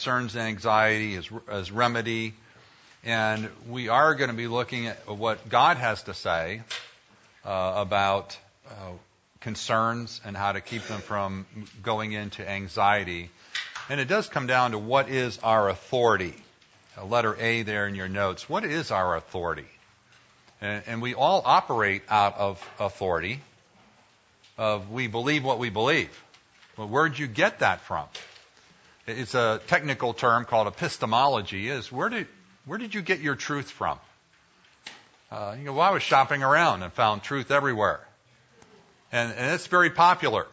concerns and anxiety as, as remedy. And we are going to be looking at what God has to say uh, about uh, concerns and how to keep them from going into anxiety. And it does come down to what is our authority. A letter A there in your notes. What is our authority? And, and we all operate out of authority. Of we believe what we believe. Well, where'd you get that from? It's a technical term called epistemology. Is where did where did you get your truth from? Uh, you know, well, I was shopping around and found truth everywhere. And, and it's very popular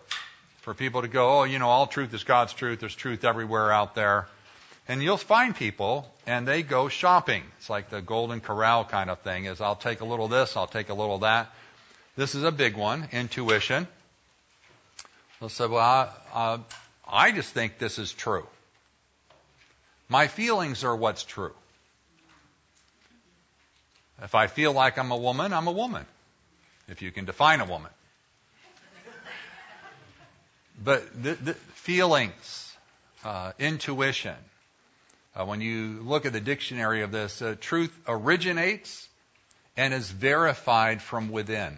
for people to go, oh, you know, all truth is God's truth. There's truth everywhere out there. And you'll find people, and they go shopping. It's like the Golden Corral kind of thing. Is I'll take a little this, I'll take a little that. This is a big one, intuition. They'll say, well, I, I just think this is true. My feelings are what's true. If I feel like I'm a woman, I'm a woman. If you can define a woman. But the, the feelings, uh, intuition, uh, when you look at the dictionary of this, uh, truth originates and is verified from within.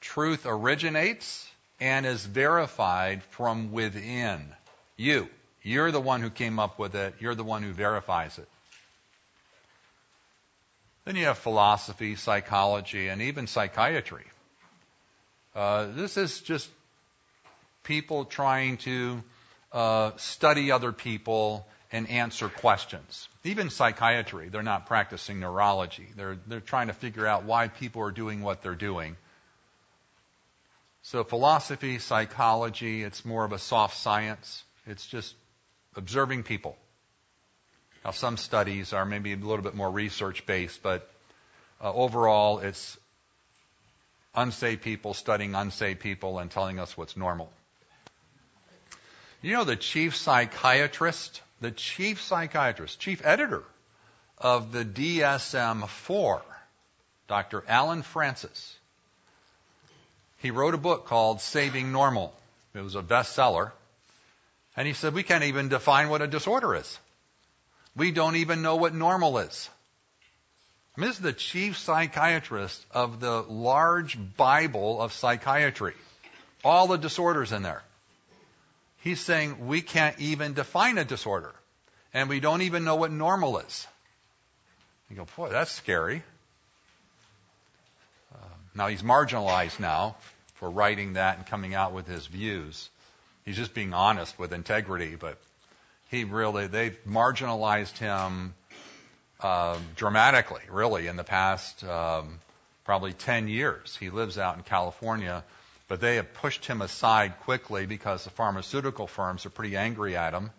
Truth originates and is verified from within. You. You're the one who came up with it. You're the one who verifies it. Then you have philosophy, psychology, and even psychiatry. Uh, this is just people trying to uh, study other people and answer questions. Even psychiatry, they're not practicing neurology. They're, they're trying to figure out why people are doing what they're doing. So philosophy, psychology, it's more of a soft science. It's just observing people. Now, some studies are maybe a little bit more research based, but uh, overall, it's unsaved people studying unsaved people and telling us what's normal. You know, the chief psychiatrist, the chief psychiatrist, chief editor of the DSM 4, Dr. Allen Frances, he wrote a book called Saving Normal. It was a bestseller. And he said, we can't even define what a disorder is. We don't even know what normal is. I mean, this is the chief psychiatrist of the large Bible of psychiatry. All the disorders in there. He's saying we can't even define a disorder. And we don't even know what normal is. You go, boy, that's scary. Now he's marginalized now for writing that and coming out with his views. He's just being honest with integrity, but he really, they've marginalized him uh, dramatically, really, in the past um, probably 10 years. He lives out in California, but they have pushed him aside quickly because the pharmaceutical firms are pretty angry at him.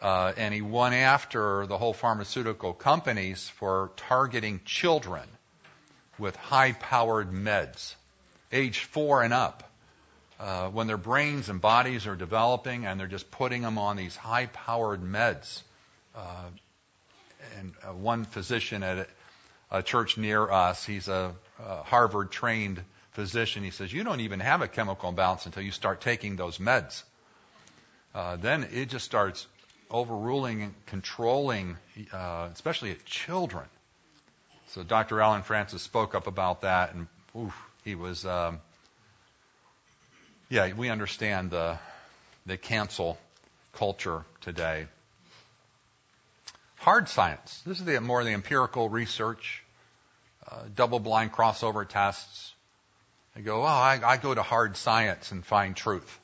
Uh, and he went after the whole pharmaceutical companies for targeting children with high powered meds, age four and up uh, when their brains and bodies are developing and they're just putting them on these high powered meds. Uh, and uh, one physician at a, church near us, he's a, a Harvard trained physician, he says, You don't even have a chemical imbalance until you start taking those meds. Uh, then it just starts overruling and controlling, uh, especially at children. So Dr. Allen Frances spoke up about that, and oof, he was um, yeah, we understand the, the cancel culture today. Hard science. This is the, more the empirical research, uh, double blind crossover tests. They go, oh, I, I go to hard science and find truth.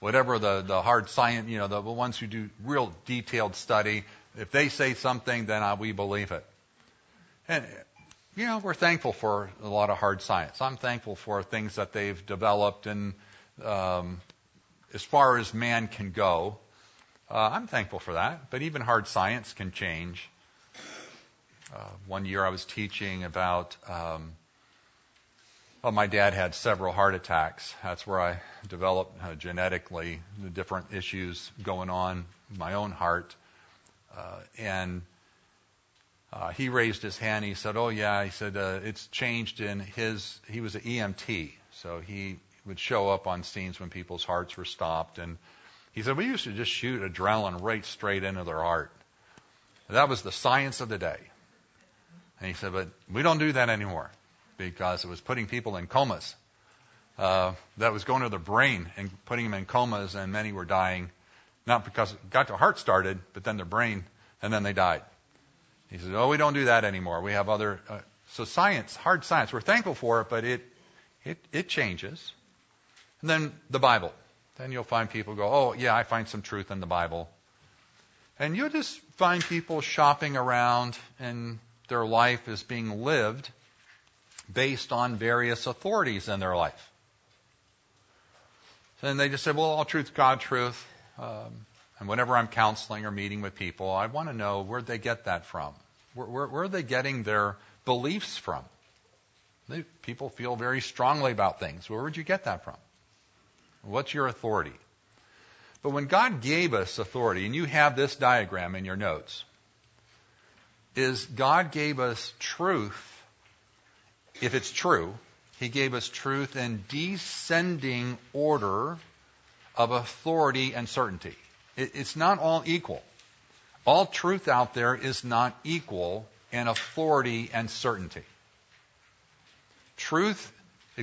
Whatever the, the hard science, you know, the ones who do real detailed study, if they say something, then uh, we believe it. And, you know, we're thankful for a lot of hard science. I'm thankful for things that they've developed and um, as far as man can go. Uh, I'm thankful for that, but even hard science can change. Uh, one year I was teaching about, um, well, my dad had several heart attacks. That's where I developed uh, genetically the different issues going on in my own heart. Uh, and uh, he raised his hand. He said, "Oh yeah," he said, uh, "It's changed in his. He was an EMT, so he would show up on scenes when people's hearts were stopped. And He said, we used to just shoot adrenaline right straight into their heart. That was the science of the day. And he said, but we don't do that anymore because it was putting people in comas. Uh, that was going to their brain and putting them in comas, and many were dying, not because got their heart started, but then their brain, and then they died. He says, oh, we don't do that anymore. We have other. Uh, so science, hard science, we're thankful for it, but it, it, it changes. And then the Bible. Then you'll find people go, oh, yeah, I find some truth in the Bible. And you'll just find people shopping around and their life is being lived based on various authorities in their life. And they just say, well, all truth, God truth. Um, and whenever I'm counseling or meeting with people, I want to know where'd they get that from. Where, where, where are they getting their beliefs from? They, people feel very strongly about things. Where would you get that from? What's your authority? But when God gave us authority, and you have this diagram in your notes, is God gave us truth, if it's true, He gave us truth in descending order of authority and certainty. It, it's not all equal. All truth out there is not equal in authority and certainty. Truth,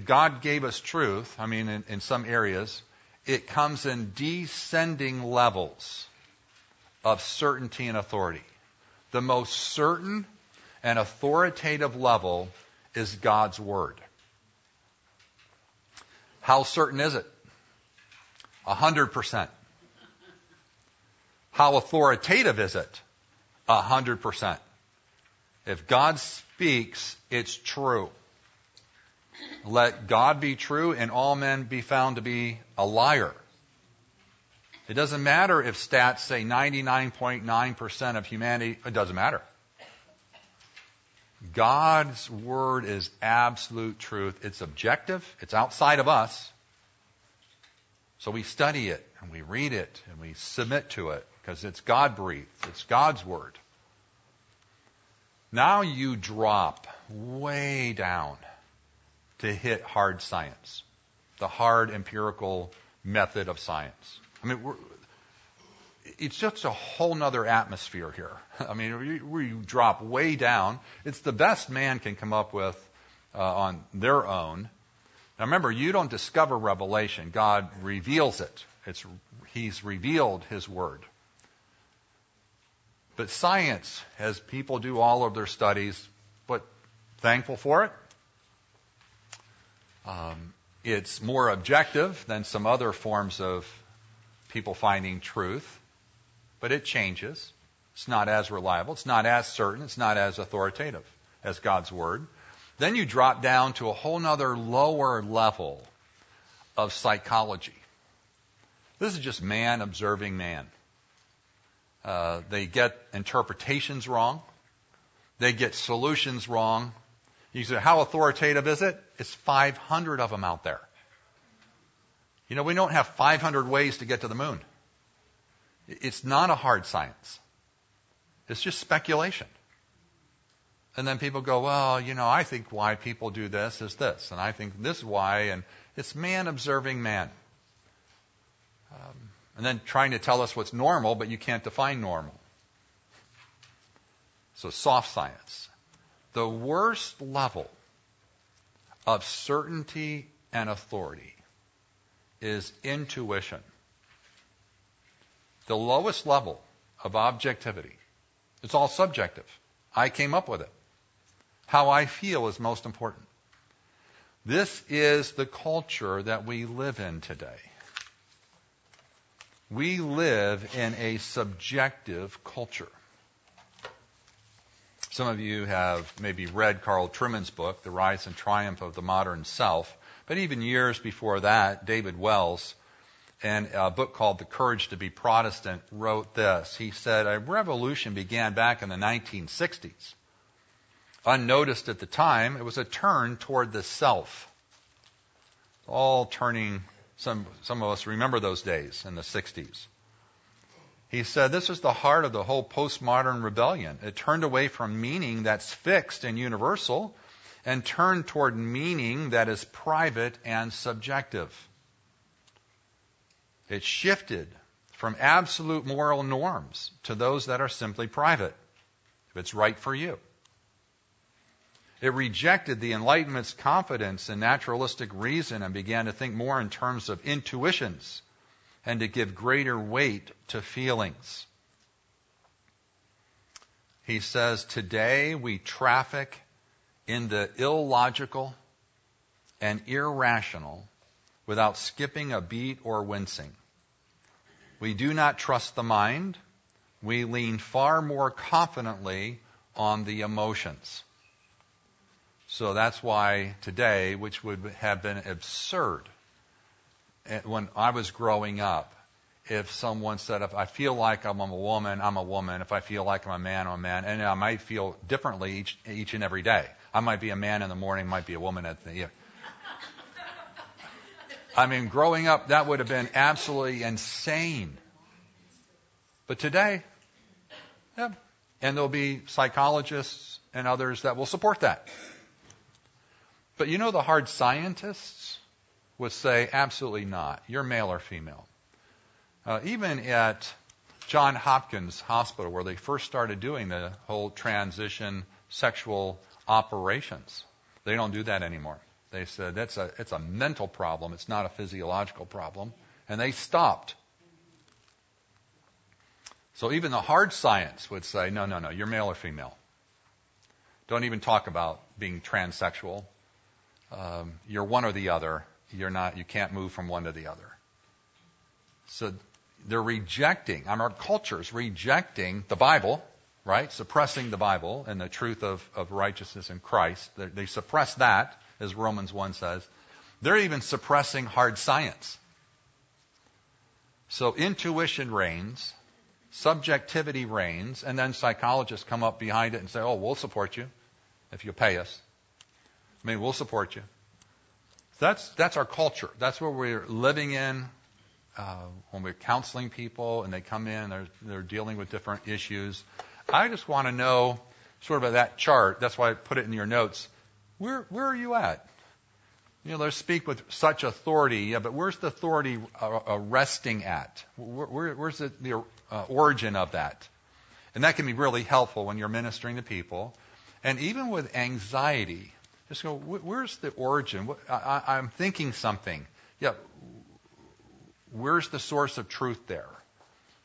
God gave us truth, I mean, in, in some areas, it comes in descending levels of certainty and authority. The most certain and authoritative level is God's Word. How certain is it? A hundred percent. How authoritative is it? A hundred percent. If God speaks, it's true. Let God be true and all men be found to be a liar. It doesn't matter if stats say 99.9% of humanity, it doesn't matter. God's word is absolute truth. It's objective. It's outside of us. So we study it and we read it and we submit to it because it's God breathed. It's God's word. Now you drop way down to hit hard science, the hard empirical method of science. I mean, it's just a whole nother atmosphere here. I mean, we, drop way down. It's the best man can come up with uh, on their own. Now remember, you don't discover revelation. God reveals it. It's, he's revealed his word. But science, as people do all of their studies, but thankful for it, um, it's more objective than some other forms of people finding truth, but it changes. It's not as reliable. It's not as certain. It's not as authoritative as God's Word. Then you drop down to a whole other lower level of psychology. This is just man observing man. Uh, they get interpretations wrong. They get solutions wrong. You say, how authoritative is it? It's 500 of them out there. You know, we don't have 500 ways to get to the moon. It's not a hard science. It's just speculation. And then people go, well, you know, I think why people do this is this, and I think this is why, and it's man observing man. Um, and then trying to tell us what's normal, but you can't define normal. So soft science. The worst level of certainty and authority is intuition. The lowest level of objectivity. It's all subjective. I came up with it. How I feel is most important. This is the culture that we live in today. We live in a subjective culture. Some of you have maybe read Carl Trueman's book, The Rise and Triumph of the Modern Self. But even years before that, David Wells, in a book called The Courage to be Protestant, wrote this. He said, A revolution began back in the 1960s. Unnoticed at the time, it was a turn toward the self. All turning some, some of us remember those days in the 60s. He said this is the heart of the whole postmodern rebellion. It turned away from meaning that's fixed and universal and turned toward meaning that is private and subjective. It shifted from absolute moral norms to those that are simply private, if it's right for you. It rejected the Enlightenment's confidence in naturalistic reason and began to think more in terms of intuitions and to give greater weight to feelings. He says, Today we traffic in the illogical and irrational without skipping a beat or wincing. We do not trust the mind. We lean far more confidently on the emotions. So that's why today, which would have been absurd eh, when I was growing up, if someone said, if I feel like I'm a woman, I'm a woman. If I feel like I'm a man, I'm a man. And I might feel differently each, each and every day. I might be a man in the morning, might be a woman at the. I mean, growing up, that would have been absolutely insane. But today, yeah. And there'll be psychologists and others that will support that. But you know, the hard scientists would say, absolutely not. You're male or female. Uh, even at John Hopkins Hospital, where they first started doing the whole transition sexual operations, they don't do that anymore. They said that's a it's a mental problem. It's not a physiological problem, and they stopped. So even the hard science would say, no, no, no, you're male or female. Don't even talk about being transsexual um, you're one or the other. You're not. You can't move from one to the other. So they're rejecting. I mean, our culture is rejecting the Bible, right? Suppressing the Bible and the truth of, of righteousness in Christ. They, they suppress that, as Romans 1 says. They're even suppressing hard science. So intuition reigns, subjectivity reigns, and then psychologists come up behind it and say, oh, we'll support you if you pay us. I mean, we'll support you. That's, that's our culture. That's what we're living in uh, when we're counseling people and they come in, they're, they're dealing with different issues. I just want to know, sort of that chart, that's why I put it in your notes, where, where are you at? You know, they speak with such authority, yeah, but where's the authority uh, resting at? Where, where, where's the, the uh, origin of that? And that can be really helpful when you're ministering to people. And even with anxiety, just go, where's the origin? I, am thinking something. Yeah, where's the source of truth there?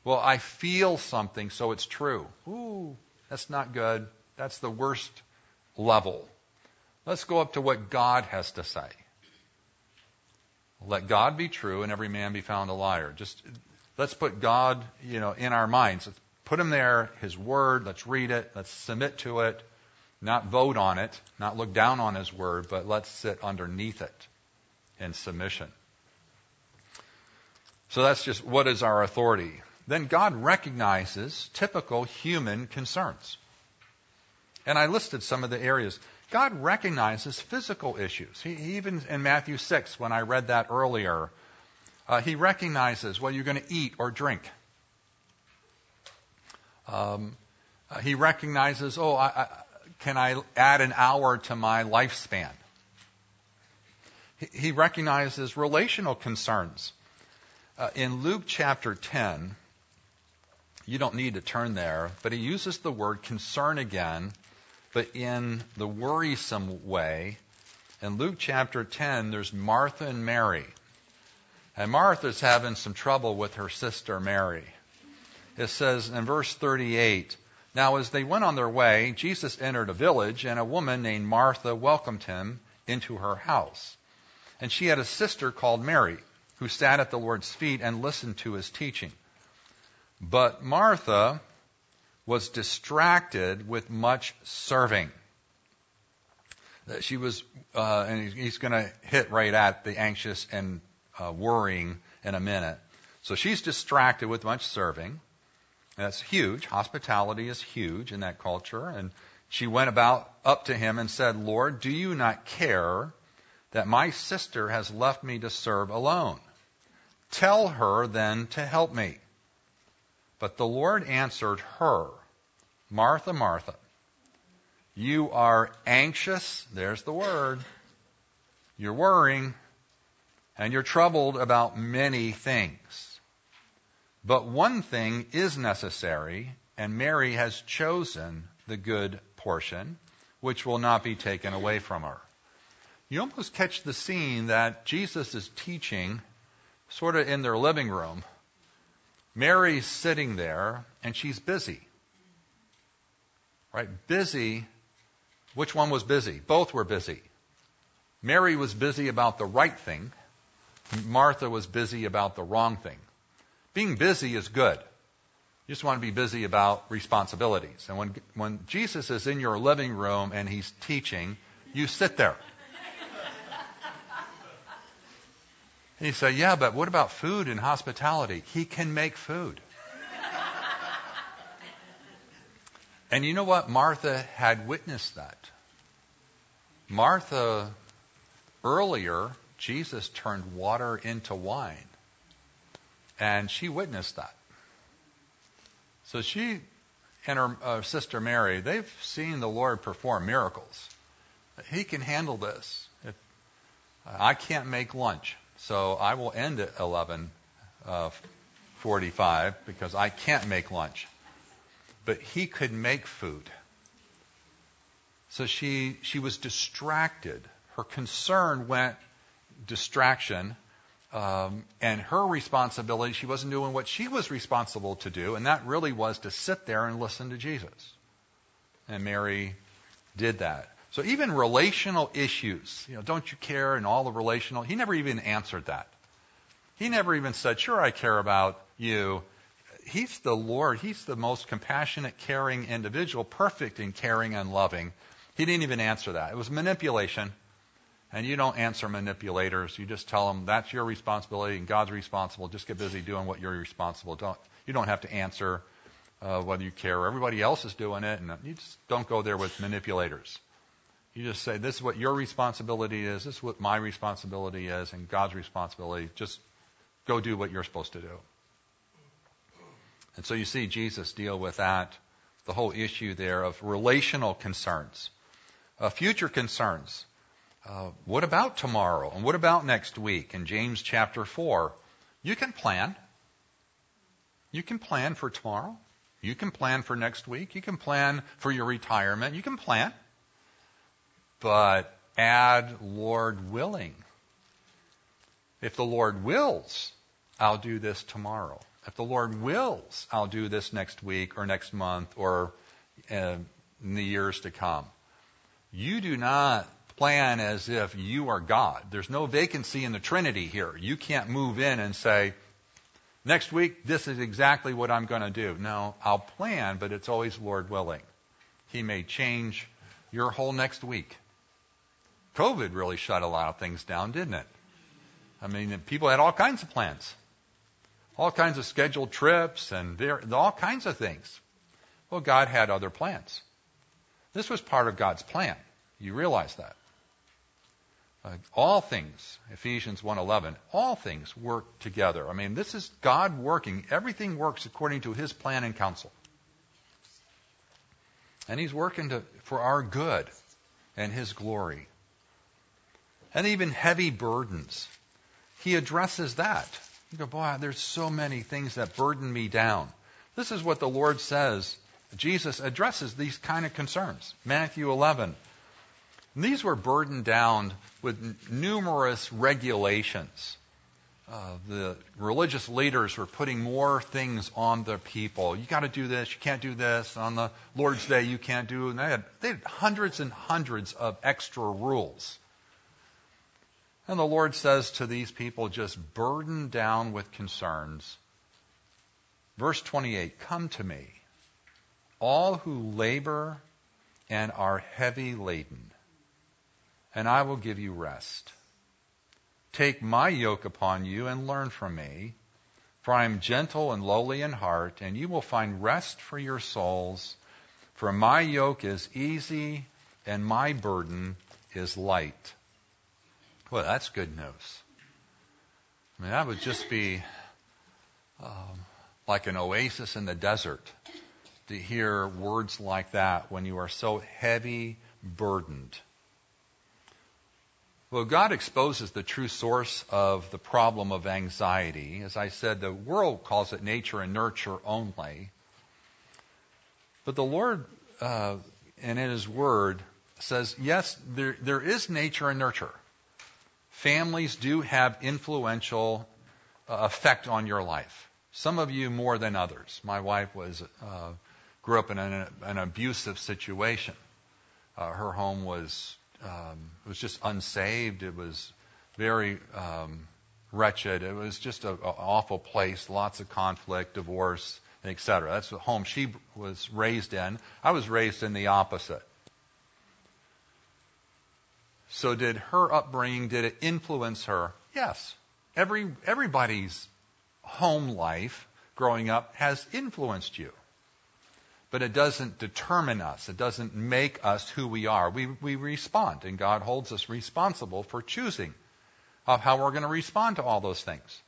Well, I feel something, so it's true. Ooh, that's not good. That's the worst level. Let's go up to what God has to say. Let God be true and every man be found a liar. Just let's put God, you know, in our minds. Let's put him there, his word, let's read it, let's submit to it. Not vote on it, not look down on his word, but let's sit underneath it in submission. So that's just what is our authority. Then God recognizes typical human concerns. And I listed some of the areas. God recognizes physical issues. He, even in Matthew 6, when I read that earlier, uh, he recognizes what you're going to eat or drink. Um, uh, he recognizes, oh, I, can I add an hour to my lifespan? He recognizes relational concerns. Uh, in Luke chapter 10, you don't need to turn there, but he uses the word concern again, but in the worrisome way. In Luke chapter 10, there's Martha and Mary. And Martha's having some trouble with her sister Mary. It says in verse 38, now, as they went on their way, Jesus entered a village, and a woman named Martha welcomed him into her house. And she had a sister called Mary, who sat at the Lord's feet and listened to his teaching. But Martha was distracted with much serving. She was, uh, and he's going to hit right at the anxious and uh, worrying in a minute. So she's distracted with much serving. That's huge. Hospitality is huge in that culture. And she went about up to him and said, Lord, do you not care that my sister has left me to serve alone? Tell her then to help me. But the Lord answered her, Martha, Martha, you are anxious, there's the word, you're worrying, and you're troubled about many things. But one thing is necessary, and Mary has chosen the good portion, which will not be taken away from her. You almost catch the scene that Jesus is teaching sort of in their living room. Mary's sitting there, and she's busy. Right? Busy. Which one was busy? Both were busy. Mary was busy about the right thing. Martha was busy about the wrong thing. Being busy is good. You just want to be busy about responsibilities. And when, when Jesus is in your living room and he's teaching, you sit there. and you say, Yeah, but what about food and hospitality? He can make food. and you know what? Martha had witnessed that. Martha, earlier, Jesus turned water into wine. And she witnessed that. So she and her uh, sister Mary, they've seen the Lord perform miracles. He can handle this. If, I can't make lunch, so I will end at 11:45 uh, because I can't make lunch. But he could make food. So she she was distracted. Her concern went distraction um, and her responsibility, she wasn't doing what she was responsible to do, and that really was to sit there and listen to Jesus. And Mary did that. So even relational issues, you know, don't you care and all the relational, he never even answered that. He never even said, sure, I care about you. He's the Lord. He's the most compassionate, caring individual, perfect in caring and loving. He didn't even answer that. It was manipulation. And you don't answer manipulators. You just tell them that's your responsibility and God's responsible. Just get busy doing what you're responsible. Don't you don't have to answer uh, whether you care. or Everybody else is doing it, and you just don't go there with manipulators. You just say this is what your responsibility is. This is what my responsibility is, and God's responsibility. Just go do what you're supposed to do. And so you see Jesus deal with that, the whole issue there of relational concerns, uh, future concerns. Uh, what about tomorrow? And what about next week? In James chapter 4, you can plan. You can plan for tomorrow. You can plan for next week. You can plan for your retirement. You can plan. But add Lord willing. If the Lord wills, I'll do this tomorrow. If the Lord wills, I'll do this next week or next month or uh, in the years to come. You do not plan as if you are God. There's no vacancy in the Trinity here. You can't move in and say, next week, this is exactly what I'm going to do. No, I'll plan, but it's always Lord willing. He may change your whole next week. COVID really shut a lot of things down, didn't it? I mean, people had all kinds of plans, all kinds of scheduled trips, and all kinds of things. Well, God had other plans. This was part of God's plan. You realize that. Uh, all things, Ephesians 1:11, all things work together. I mean, this is God working. Everything works according to His plan and counsel, and He's working to, for our good and His glory. And even heavy burdens, He addresses that. You go, boy, there's so many things that burden me down. This is what the Lord says. Jesus addresses these kind of concerns. Matthew 11, and these were burdened down with numerous regulations. Uh, the religious leaders were putting more things on the people. You got to do this. You can't do this. On the Lord's Day, you can't do. And they had, they had hundreds and hundreds of extra rules. And the Lord says to these people, just burdened down with concerns. Verse 28 Come to me, all who labor and are heavy laden and I will give you rest. Take my yoke upon you and learn from me, for I am gentle and lowly in heart, and you will find rest for your souls. For my yoke is easy and my burden is light. Well, that's good news. I mean, that would just be um, like an oasis in the desert to hear words like that when you are so heavy burdened. Well, God exposes the true source of the problem of anxiety. As I said, the world calls it nature and nurture only. But the Lord, uh, and in His Word, says, yes, there, there is nature and nurture. Families do have influential uh, effect on your life. Some of you more than others. My wife was uh, grew up in an, an abusive situation. Uh, her home was um, it was just unsaved. It was very um, wretched. It was just an awful place. Lots of conflict, divorce, etc. That's the home she was raised in. I was raised in the opposite. So did her upbringing, did it influence her? Yes. Every, everybody's home life growing up has influenced you. But it doesn't determine us. It doesn't make us who we are. We, we respond, and God holds us responsible for choosing of how we're going to respond to all those things.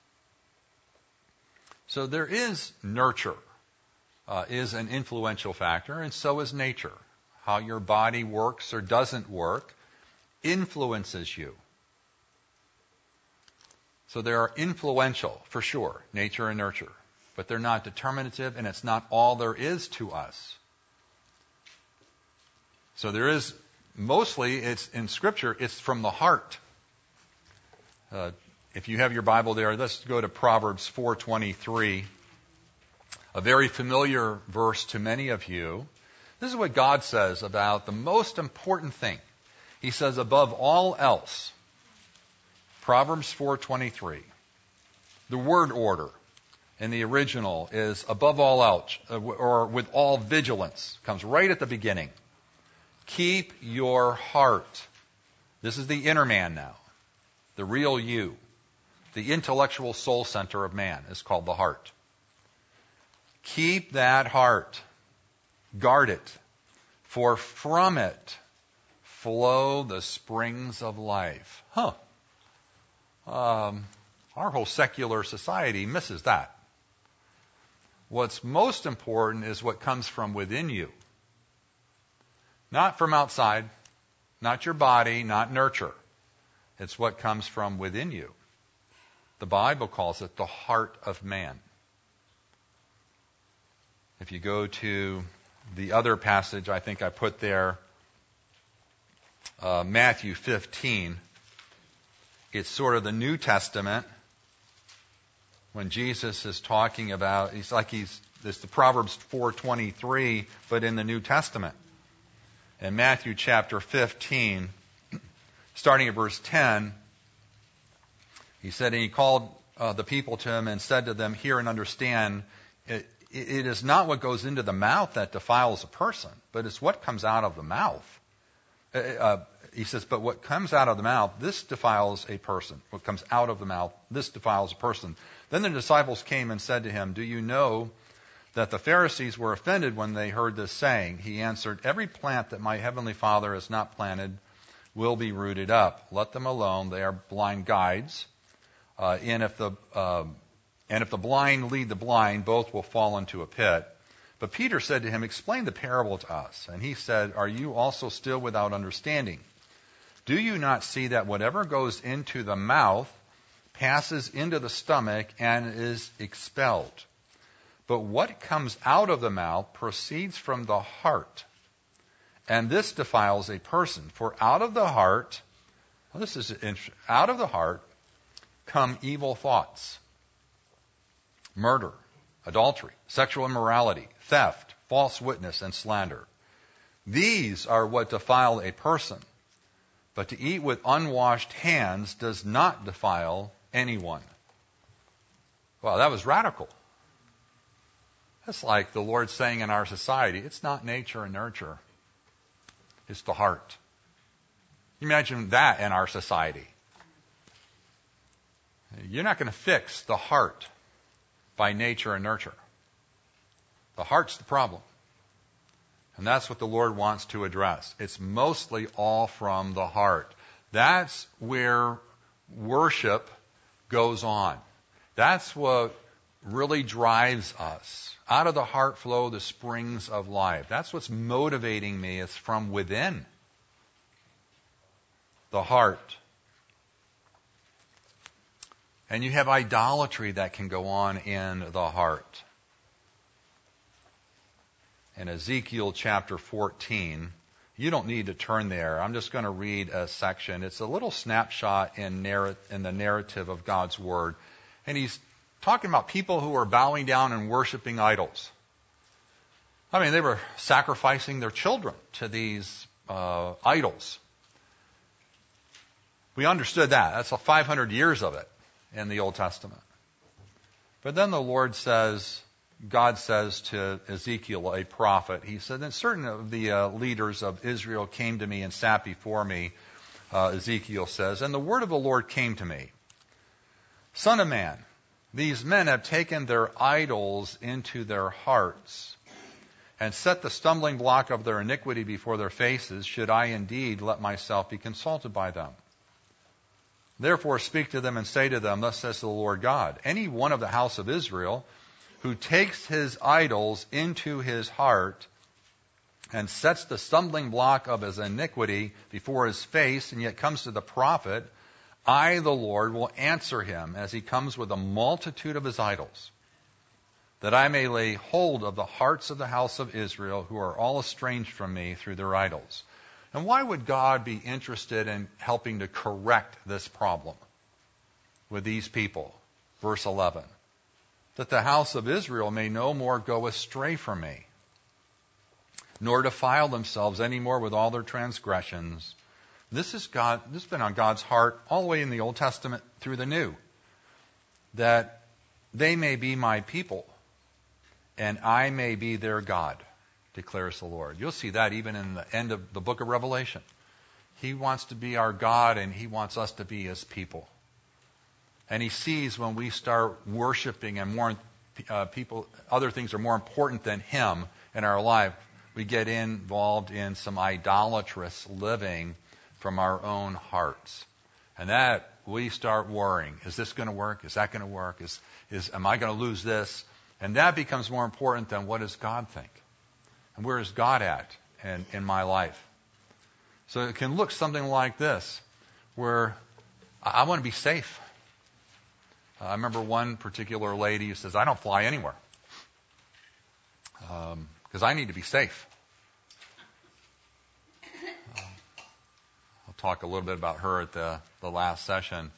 So there is nurture, uh, is an influential factor, and so is nature. How your body works or doesn't work influences you. So they are influential, for sure, nature and nurture. But they're not determinative, and it's not all there is to us. So there is, mostly, it's in Scripture, it's from the heart. Uh, if you have your Bible there, let's go to Proverbs 4:23, a very familiar verse to many of you. This is what God says about the most important thing he says, above all else, Proverbs 4:23, the word order in the original is above all else, uh, or with all vigilance, comes right at the beginning. Keep your heart. This is the inner man now, the real you. The intellectual soul center of man is called the heart. Keep that heart. Guard it. For from it flow the springs of life. Huh. Um, our whole secular society misses that. What's most important is what comes from within you. Not from outside, not your body, not nurture. It's what comes from within you. The Bible calls it the heart of man. If you go to the other passage I think I put there, uh, Matthew 15. It's sort of the New Testament when Jesus is talking about. He's like he's this the Proverbs 4:23, but in the New Testament. In Matthew chapter 15, starting at verse 10, he said, and he called uh, the people to him and said to them, "Hear and understand." It, it is not what goes into the mouth that defiles a person, but it's what comes out of the mouth. Uh, uh, he says, but what comes out of the mouth, this defiles a person. What comes out of the mouth, this defiles a person. Then the disciples came and said to him, Do you know that the Pharisees were offended when they heard this saying? He answered, Every plant that my heavenly Father has not planted will be rooted up. Let them alone. They are blind guides. Uh, and if the uh, and if the blind lead the blind, both will fall into a pit. But Peter said to him, Explain the parable to us. And he said, Are you also still without understanding? Do you not see that whatever goes into the mouth passes into the stomach and is expelled? But what comes out of the mouth proceeds from the heart. And this defiles a person. For out of the heart, well, this is out of the heart come evil thoughts, murder, adultery, sexual immorality, theft, false witness, and slander. These are what defile a person. But to eat with unwashed hands does not defile anyone. Well, that was radical. That's like the Lord saying in our society, it's not nature and nurture, it's the heart. Imagine that in our society. You're not going to fix the heart by nature and nurture. The heart's the problem. And that's what the Lord wants to address. It's mostly all from the heart. That's where worship goes on. That's what really drives us. Out of the heart flow the springs of life. That's what's motivating me. It's from within. The heart. And you have idolatry that can go on in the heart. In Ezekiel chapter 14, you don't need to turn there. I'm just going to read a section. It's a little snapshot in, narr- in the narrative of God's Word. And he's talking about people who are bowing down and worshiping idols. I mean, they were sacrificing their children to these uh, idols. We understood that. That's 500 years of it in the Old Testament. But then the Lord says, God says to Ezekiel, a prophet, he said, and certain of the uh, leaders of Israel came to me and sat before me, uh, Ezekiel says, and the word of the Lord came to me. Son of man, these men have taken their idols into their hearts and set the stumbling block of their iniquity before their faces, should I indeed let myself be consulted by them. Therefore speak to them and say to them, Thus says the Lord God, any one of the house of Israel who takes his idols into his heart and sets the stumbling block of his iniquity before his face, and yet comes to the prophet, I, the Lord, will answer him as he comes with a multitude of his idols, that I may lay hold of the hearts of the house of Israel, who are all estranged from me through their idols. And why would God be interested in helping to correct this problem with these people? Verse 11. That the house of Israel may no more go astray from me, nor defile themselves any more with all their transgressions this is God, this has been on God's heart all the way in the Old Testament through the New. That they may be my people, and I may be their God, declares the Lord. You'll see that even in the end of the book of Revelation. He wants to be our God, and He wants us to be His people. And He sees when we start worshiping and more uh, people, other things are more important than Him in our life, we get involved in some idolatrous living from our own hearts. And that we start worrying. Is this going to work? Is that going to work? Is, is, am I going to lose this? And that becomes more important than what does God think? And where is God at in, in my life? So it can look something like this, where I, I want to be safe. Uh, I remember one particular lady who says, I don't fly anywhere because um, I need to be safe. Uh, I'll talk a little bit about her at the, the last session,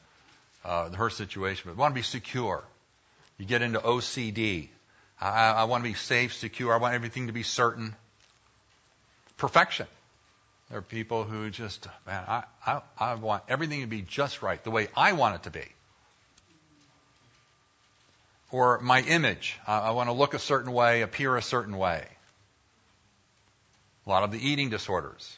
uh, her situation. But want to be secure. You get into OCD. I, I want to be safe, secure. I want everything to be certain. Perfection. There are people who just, man, I, I, I want everything to be just right, the way I want it to be. Or my image. I, I want to look a certain way, appear a certain way. A lot of the eating disorders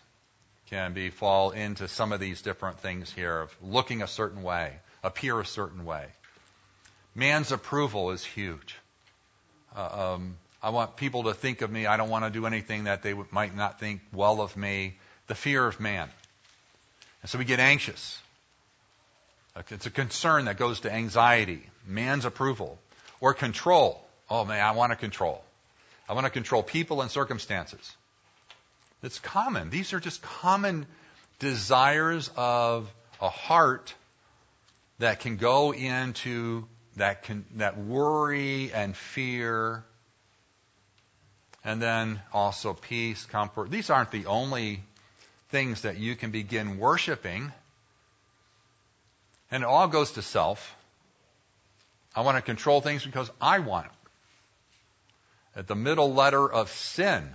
can be fall into some of these different things here of looking a certain way, appear a certain way. Man's approval is huge. Uh, um, I want people to think of me. I don't want to do anything that they w- might not think well of me. The fear of man. And so we get anxious. It's a concern that goes to anxiety, man's approval, or control. Oh man, I want to control. I want to control people and circumstances. It's common. These are just common desires of a heart that can go into that can that worry and fear and then also peace, comfort. These aren't the only things that you can begin worshiping. And it all goes to self. I want to control things because I want it. At the middle letter of sin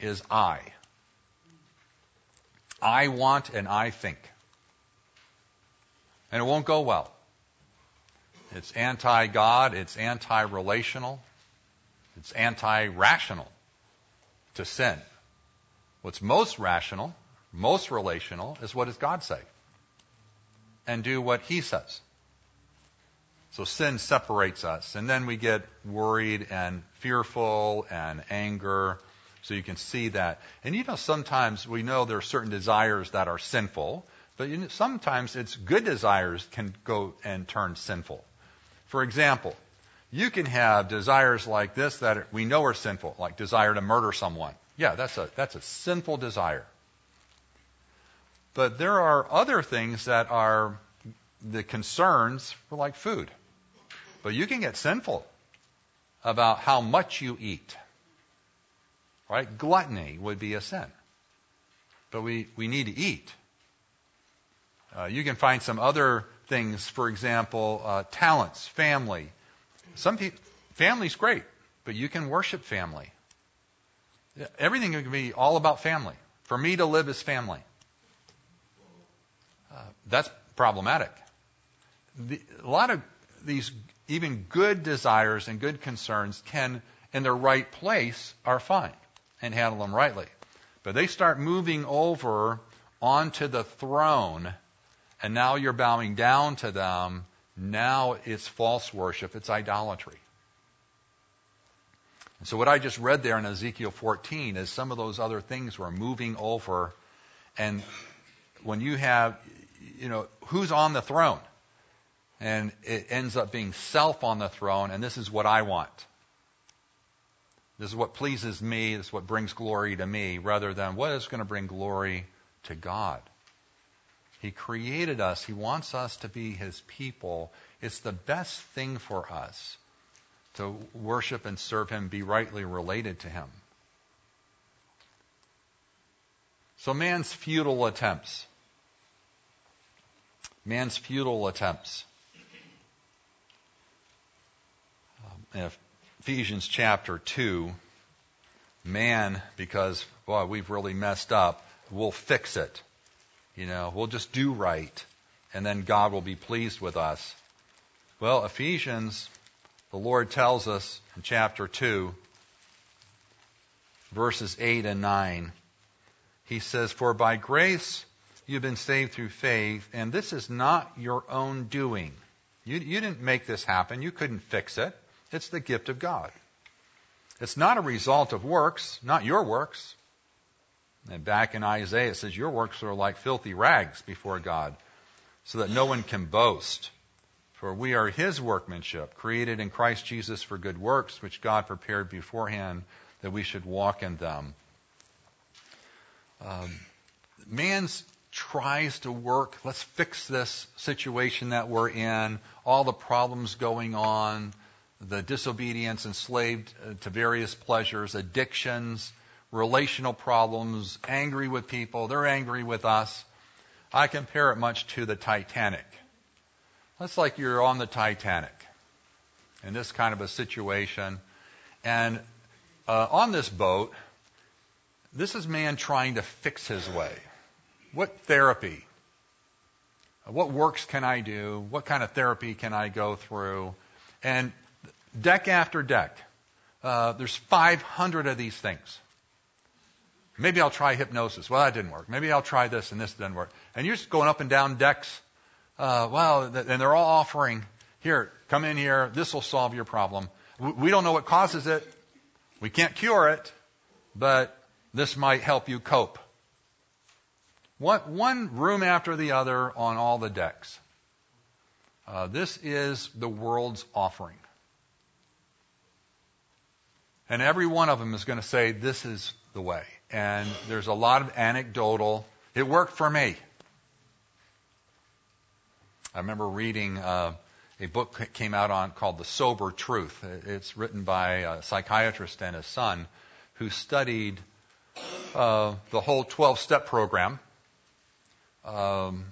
is I. I want and I think. And it won't go well. It's anti God, it's anti relational, it's anti rational to sin. What's most rational, most relational, is what does God say? And do what He says. So sin separates us, and then we get worried and fearful and anger so you can see that. And you know, sometimes we know there are certain desires that are sinful, but you know, sometimes it's good desires can go and turn sinful. For example, you can have desires like this that we know are sinful, like desire to murder someone. Yeah, that's a, that's a sinful desire. But there are other things that are the concerns for like food. But you can get sinful about how much you eat. Right? Gluttony would be a sin. But we, we need to eat. Uh, you can find some other things, for example, uh, talents, family. Some people, family's great, but you can worship family. Everything can be all about family. For me to live is family. Uh, that's problematic. The, a lot of these, even good desires and good concerns, can, in their right place, are fine and handle them rightly. But they start moving over onto the throne, and now you're bowing down to them. Now it's false worship, it's idolatry. And so what I just read there in Ezekiel 14 is some of those other things were moving over. And when you have, you know, who's on the throne? And it ends up being self on the throne, and this is what I want. This is what pleases me. This is what brings glory to me, rather than what is going to bring glory to God. He created us. He wants us to be His people. It's the best thing for us to worship and serve Him, be rightly related to Him. So man's futile attempts. Man's futile attempts. Um, in Ephesians chapter 2, man, because, boy, we've really messed up, we'll fix it. You know, we'll just do right, and then God will be pleased with us. Well, Ephesians the Lord tells us in chapter 2, verses 8 and 9, He says, For by grace you've been saved through faith, and this is not your own doing. You, you didn't make this happen. You couldn't fix it. It's the gift of God. It's not a result of works, not your works. And back in Isaiah, it says, Your works are like filthy rags before God, so that no one can boast. For we are his workmanship, created in Christ Jesus for good works, which God prepared beforehand that we should walk in them. Um, man tries to work, let's fix this situation that we're in, all the problems going on, the disobedience, enslaved uh, to various pleasures, addictions, relational problems, angry with people, they're angry with us. I compare it much to the Titanic. That's like you're on the Titanic in this kind of a situation. And uh, on this boat, this is man trying to fix his way. What therapy? What works can I do? What kind of therapy can I go through? And deck after deck, uh, there's 500 of these things. Maybe I'll try hypnosis. Well, that didn't work. Maybe I'll try this and this didn't work. And you're just going up and down decks uh, well, and they're all offering, here, come in here, this will solve your problem. We don't know what causes it. We can't cure it, but this might help you cope. What, one room after the other on all the decks. Uh, this is the world's offering. And every one of them is going to say, this is the way. And there's a lot of anecdotal, it worked for me. I remember reading uh, a book that came out on called The Sober Truth. It's written by a psychiatrist and his son who studied uh, the whole 12 step program. Um,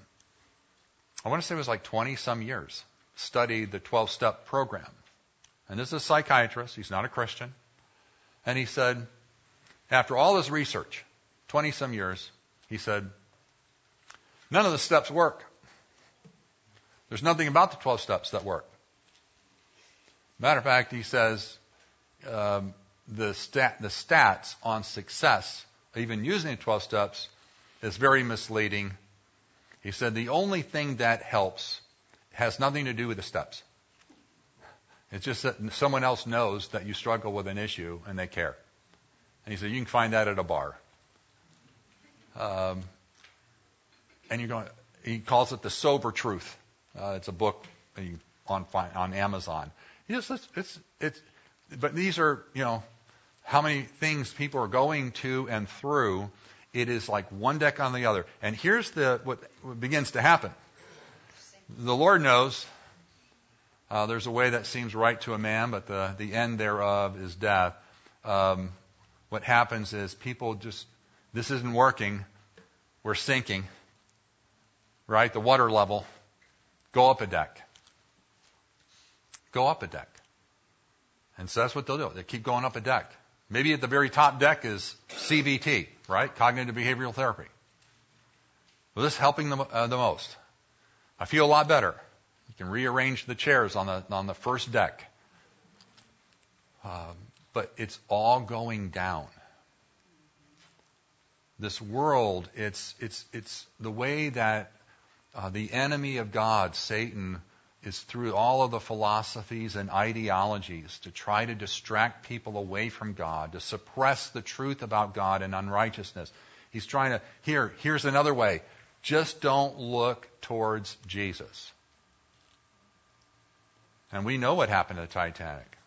I want to say it was like 20 some years. Studied the 12 step program. And this is a psychiatrist, he's not a Christian. And he said, after all his research, 20 some years, he said, none of the steps work. There's nothing about the 12 steps that work. Matter of fact, he says um, the, stat, the stats on success, even using the 12 steps, is very misleading. He said the only thing that helps has nothing to do with the steps. It's just that someone else knows that you struggle with an issue and they care. And he said you can find that at a bar. Um, and you're going. He calls it the sober truth. Uh, it's a book on on Amazon. Yes, it's, it's it's but these are you know how many things people are going to and through. It is like one deck on the other. And here's the what begins to happen. the Lord knows uh, there's a way that seems right to a man, but the, the end thereof is death. Um, what happens is people just, this isn't working. We're sinking, right? The water level. Go up a deck. Go up a deck. And so that's what they'll do. They keep going up a deck. Maybe at the very top deck is CBT, right? Cognitive behavioral therapy. Well, this is helping them uh, the most. I feel a lot better. You can rearrange the chairs on the on the first deck, um, but it's all going down. This world, it's it's it's the way that uh, the enemy of God, Satan, is through all of the philosophies and ideologies to try to distract people away from God, to suppress the truth about God and unrighteousness. He's trying to, here, here's another way. Just don't look towards Jesus. And we know what happened to the Titanic.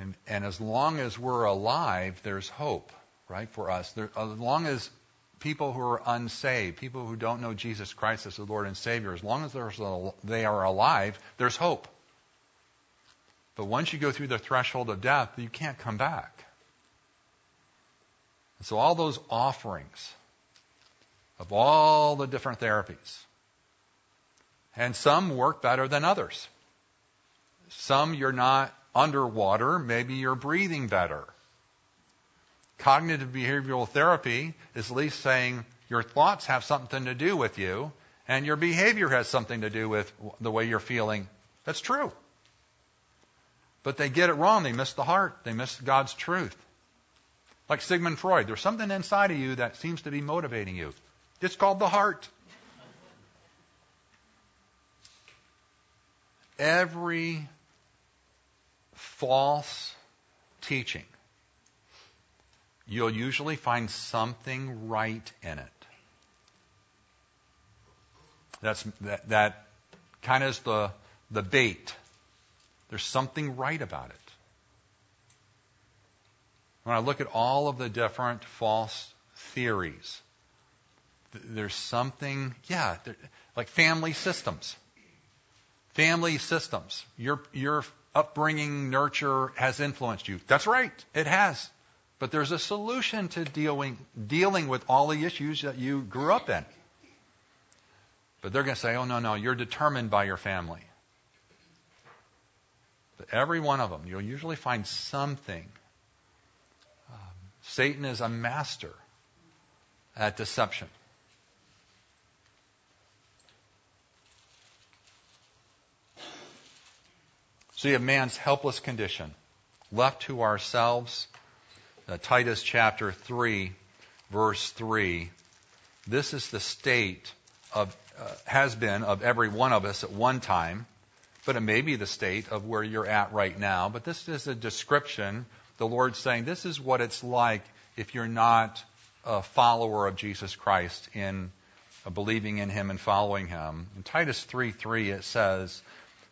And, and as long as we're alive, there's hope, right, for us. There, as long as people who are unsaved, people who don't know Jesus Christ as the Lord and Savior, as long as they are alive, there's hope. But once you go through the threshold of death, you can't come back. so all those offerings of all the different therapies, and some work better than others. Some you're not underwater, maybe you're breathing better. Cognitive behavioral therapy is at least saying your thoughts have something to do with you, and your behavior has something to do with the way you're feeling. That's true. But they get it wrong. They miss the heart. They miss God's truth. Like Sigmund Freud, there's something inside of you that seems to be motivating you. It's called the heart. Every false teaching you'll usually find something right in it. That's, that, that kind of is the, the bait. There's something right about it. When I look at all of the different false theories, there's something, yeah, like family systems. Family systems. Your, your upbringing, nurture has influenced you. That's right. It has. But there's a solution to dealing, dealing with all the issues that you grew up in. But they're going to say, oh, no, no, you're determined by your family. But every one of them, you'll usually find something. Um, Satan is a master at deception. So you have man's helpless condition. Left to ourselves, uh, Titus chapter 3, verse 3. This is the state of, uh, has been of every one of us at one time, but it may be the state of where you're at right now. But this is a description, the Lord saying, this is what it's like if you're not a follower of Jesus Christ in uh, believing in Him and following Him. In Titus 3 3, it says,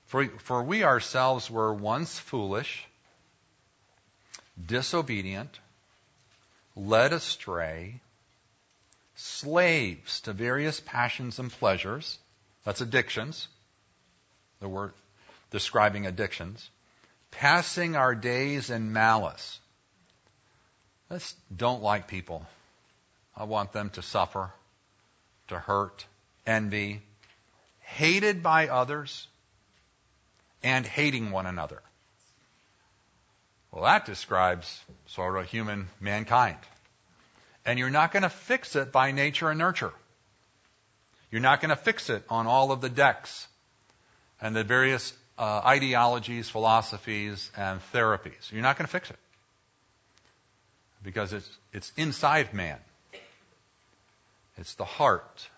for, for we ourselves were once foolish, disobedient, led astray, slaves to various passions and pleasures. That's addictions. The word describing addictions. Passing our days in malice. I just don't like people. I want them to suffer, to hurt, envy, hated by others, and hating one another. Well, that describes sort of human mankind. And you're not going to fix it by nature and nurture. You're not going to fix it on all of the decks and the various uh, ideologies, philosophies, and therapies. You're not going to fix it because it's, it's inside man. It's the heart.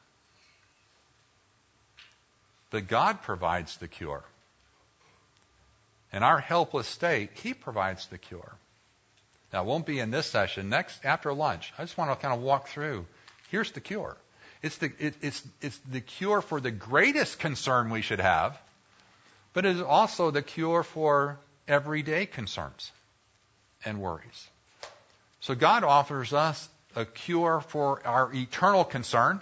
But God provides the cure. In our helpless state, He provides the cure. Now, it won't be in this session. Next, after lunch, I just want to kind of walk through. Here's the cure. It's the, it, it's, it's the cure for the greatest concern we should have, but it is also the cure for everyday concerns and worries. So God offers us a cure for our eternal concern.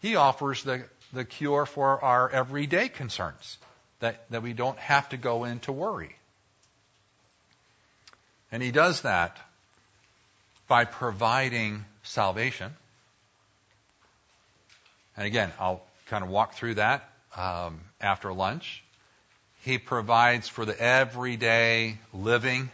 He offers the, the cure for our everyday concerns, that, that we don't have to go into worry. And He does that by providing salvation. And again, I'll kind of walk through that um, after lunch. He provides for the everyday living,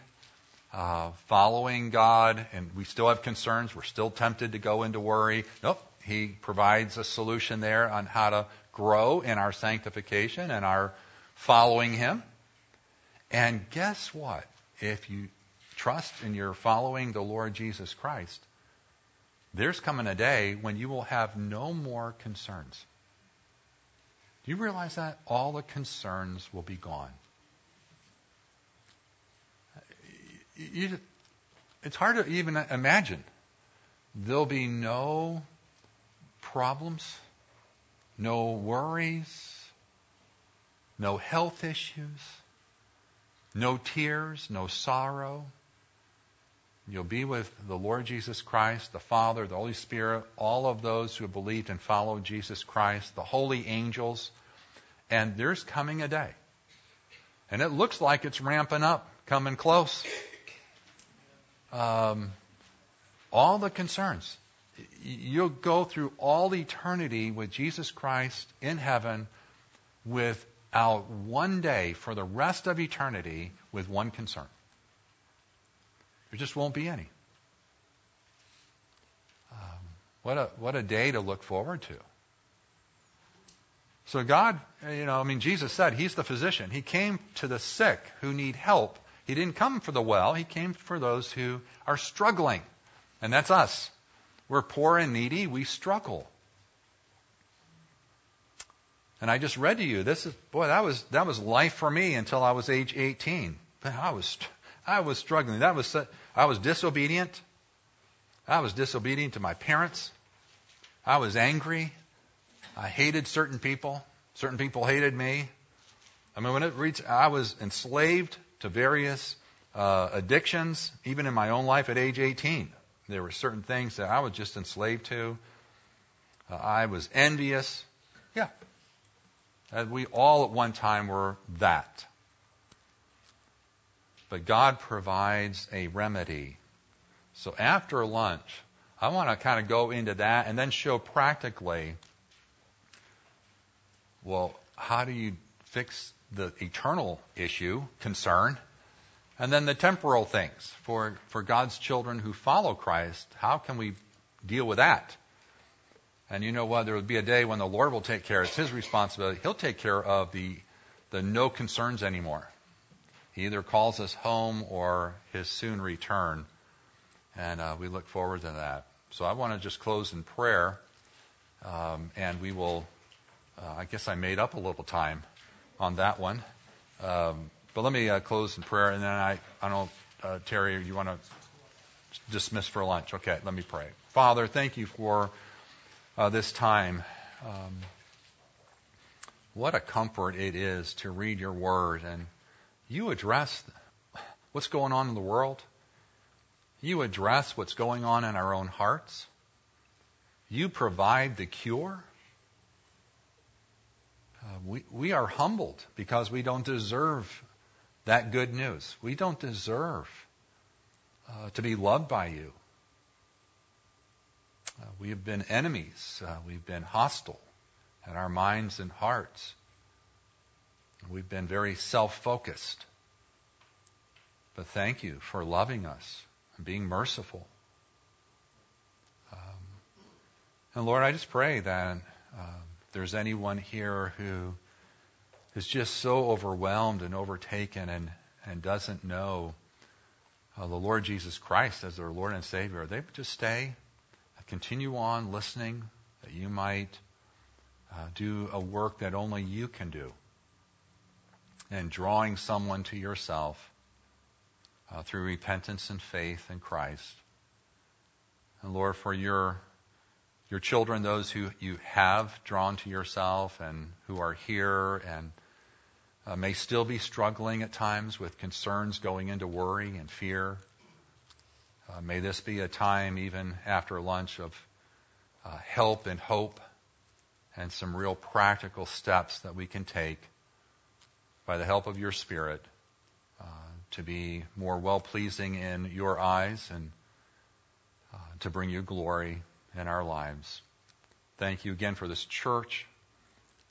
uh, following God, and we still have concerns. We're still tempted to go into worry. Nope. He provides a solution there on how to grow in our sanctification and our following Him. And guess what? If you trust and you're following the Lord Jesus Christ, there's coming a day when you will have no more concerns. Do you realize that? All the concerns will be gone. You, it's hard to even imagine. There'll be no problems, no worries, no health issues, no tears, no sorrow. You'll be with the Lord Jesus Christ, the Father, the Holy Spirit, all of those who have believed and followed Jesus Christ, the holy angels. And there's coming a day. And it looks like it's ramping up, coming close. Um, all the concerns. You'll go through all eternity with Jesus Christ in heaven without one day for the rest of eternity with one concern. There just won't be any. Um, what a what a day to look forward to. So God, you know, I mean, Jesus said He's the physician. He came to the sick who need help. He didn't come for the well. He came for those who are struggling, and that's us. We're poor and needy. We struggle. And I just read to you. This is boy, that was that was life for me until I was age 18. But I was I was struggling. That was I was disobedient. I was disobedient to my parents. I was angry. I hated certain people. Certain people hated me. I mean, when it reads, I was enslaved to various uh, addictions, even in my own life at age 18. There were certain things that I was just enslaved to. Uh, I was envious. And we all at one time were that. But God provides a remedy. So after lunch, I want to kind of go into that and then show practically well, how do you fix the eternal issue, concern, and then the temporal things for, for God's children who follow Christ? How can we deal with that? And you know what? There will be a day when the Lord will take care. It's His responsibility. He'll take care of the, the no concerns anymore. He either calls us home or his soon return. And uh, we look forward to that. So I want to just close in prayer. Um, and we will, uh, I guess I made up a little time on that one. Um, but let me uh, close in prayer. And then I, I don't uh, Terry, you want to dismiss for lunch? Okay, let me pray. Father, thank you for uh, this time. Um, what a comfort it is to read your word and you address what's going on in the world. You address what's going on in our own hearts. You provide the cure. Uh, we, we are humbled because we don't deserve that good news. We don't deserve uh, to be loved by you. Uh, we have been enemies. Uh, we've been hostile in our minds and hearts. We've been very self focused. But thank you for loving us and being merciful. Um, and Lord, I just pray that uh, there's anyone here who is just so overwhelmed and overtaken and, and doesn't know uh, the Lord Jesus Christ as their Lord and Savior, they would just stay, continue on listening, that you might uh, do a work that only you can do and drawing someone to yourself uh, through repentance and faith in Christ. And Lord, for your your children, those who you have drawn to yourself and who are here and uh, may still be struggling at times with concerns going into worry and fear. Uh, may this be a time, even after lunch, of uh, help and hope and some real practical steps that we can take by the help of your Spirit uh, to be more well pleasing in your eyes and uh, to bring you glory in our lives. Thank you again for this church,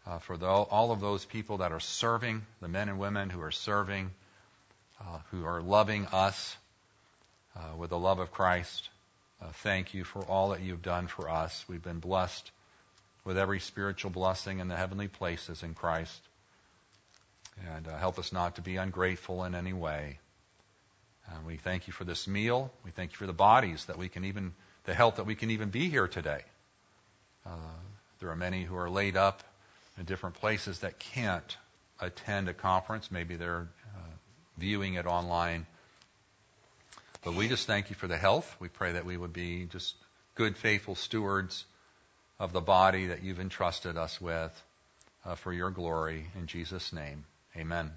uh, for the, all of those people that are serving, the men and women who are serving, uh, who are loving us uh, with the love of Christ. Uh, thank you for all that you've done for us. We've been blessed with every spiritual blessing in the heavenly places in Christ. And uh, help us not to be ungrateful in any way. And we thank you for this meal. We thank you for the bodies that we can even, the health that we can even be here today. Uh, there are many who are laid up in different places that can't attend a conference. Maybe they're uh, viewing it online. But we just thank you for the health. We pray that we would be just good, faithful stewards of the body that you've entrusted us with uh, for your glory. In Jesus' name, amen.